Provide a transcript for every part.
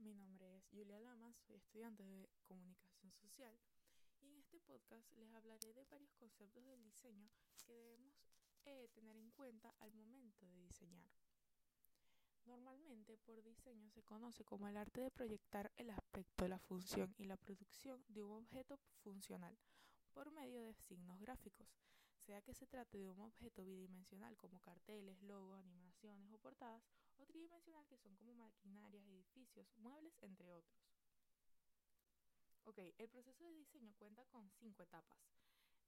Mi nombre es Julia Lamas, soy estudiante de comunicación social y en este podcast les hablaré de varios conceptos del diseño que debemos eh, tener en cuenta al momento de diseñar. Normalmente por diseño se conoce como el arte de proyectar el aspecto, la función y la producción de un objeto funcional por medio de signos gráficos, sea que se trate de un objeto bidimensional como carteles, logos, animaciones o portadas, o tridimensional que son como maquinarias, edificios, muebles, entre otros. Ok, el proceso de diseño cuenta con cinco etapas.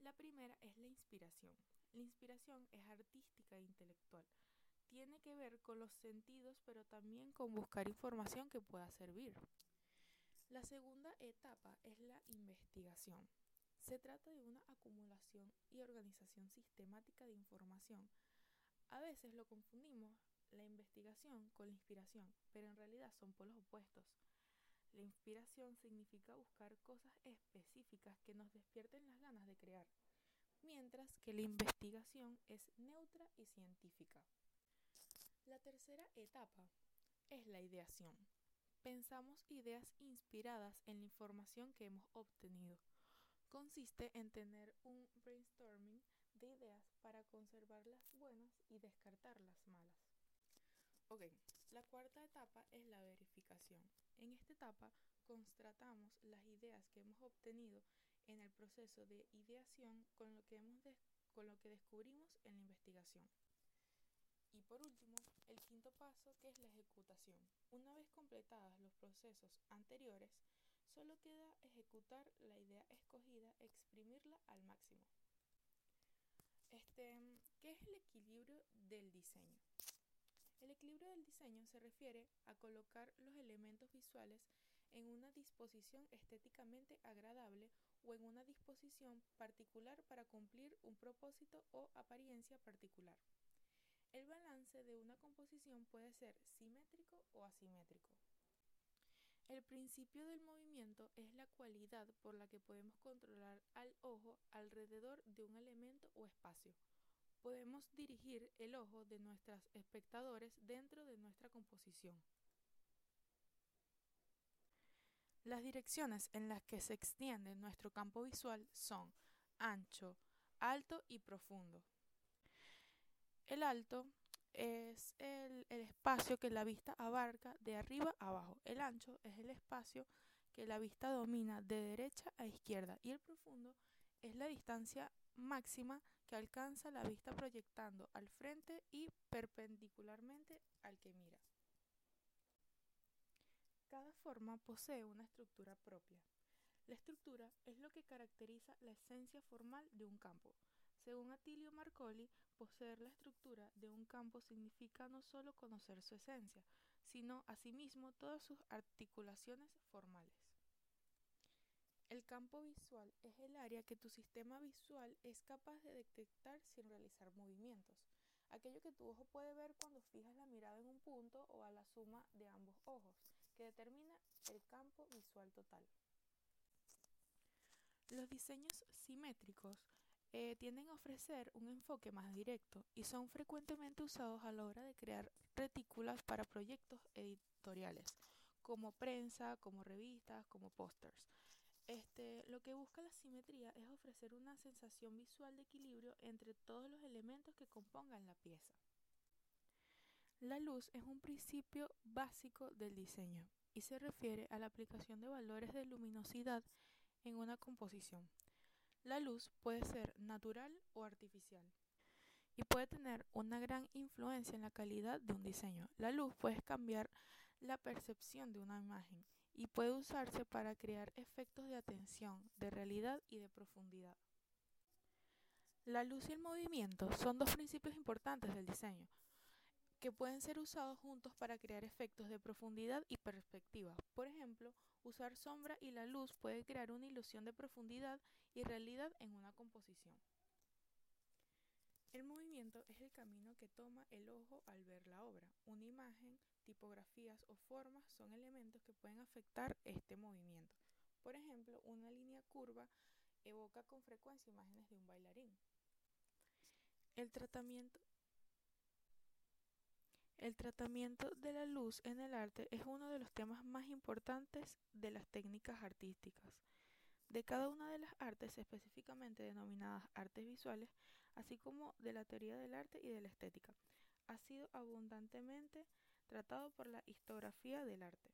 La primera es la inspiración. La inspiración es artística e intelectual. Tiene que ver con los sentidos, pero también con buscar información que pueda servir. La segunda etapa es la investigación. Se trata de una acumulación y organización sistemática de información. A veces lo confundimos la investigación con la inspiración, pero en realidad son polos opuestos. La inspiración significa buscar cosas específicas que nos despierten las ganas de crear, mientras que la investigación es neutra y científica. La tercera etapa es la ideación. Pensamos ideas inspiradas en la información que hemos obtenido consiste en tener un brainstorming de ideas para conservar las buenas y descartar las malas. Ok, la cuarta etapa es la verificación. En esta etapa constatamos las ideas que hemos obtenido en el proceso de ideación con lo que, hemos con lo que descubrimos en la investigación. Y por último, el quinto paso que es la ejecutación. Una vez completados los procesos anteriores, Solo queda ejecutar la al máximo. Este, ¿Qué es el equilibrio del diseño? El equilibrio del diseño se refiere a colocar los elementos visuales en una disposición estéticamente agradable o en una disposición particular para cumplir un propósito o apariencia particular. El balance de una composición puede ser simétrico o asimétrico. El principio del movimiento es la cualidad por la que podemos controlar al ojo alrededor de un elemento o espacio. Podemos dirigir el ojo de nuestros espectadores dentro de nuestra composición. Las direcciones en las que se extiende nuestro campo visual son ancho, alto y profundo. El alto es el, espacio que la vista abarca de arriba a abajo. El ancho es el espacio que la vista domina de derecha a izquierda y el profundo es la distancia máxima que alcanza la vista proyectando al frente y perpendicularmente al que mira. Cada forma posee una estructura propia. La estructura es lo que caracteriza la esencia formal de un campo. Según Atilio Marcoli, poseer la estructura de un campo significa no solo conocer su esencia, sino asimismo todas sus articulaciones formales. El campo visual es el área que tu sistema visual es capaz de detectar sin realizar movimientos, aquello que tu ojo puede ver cuando fijas la mirada en un punto o a la suma de ambos ojos, que determina el campo visual total. Los diseños simétricos eh, tienden a ofrecer un enfoque más directo y son frecuentemente usados a la hora de crear retículas para proyectos editoriales, como prensa, como revistas, como pósters. Este, lo que busca la simetría es ofrecer una sensación visual de equilibrio entre todos los elementos que compongan la pieza. La luz es un principio básico del diseño y se refiere a la aplicación de valores de luminosidad en una composición. La luz puede ser natural o artificial y puede tener una gran influencia en la calidad de un diseño. La luz puede cambiar la percepción de una imagen y puede usarse para crear efectos de atención, de realidad y de profundidad. La luz y el movimiento son dos principios importantes del diseño que pueden ser usados juntos para crear efectos de profundidad y perspectiva. Por ejemplo, usar sombra y la luz puede crear una ilusión de profundidad y realidad en una composición. El movimiento es el camino que toma el ojo al ver la obra. Una imagen, tipografías o formas son elementos que pueden afectar este movimiento. Por ejemplo, una línea curva evoca con frecuencia imágenes de un bailarín. El tratamiento de la luz en el arte es uno de los temas más importantes de las técnicas artísticas. De cada una de las artes específicamente denominadas artes visuales, así como de la teoría del arte y de la estética, ha sido abundantemente tratado por la historiografía del arte.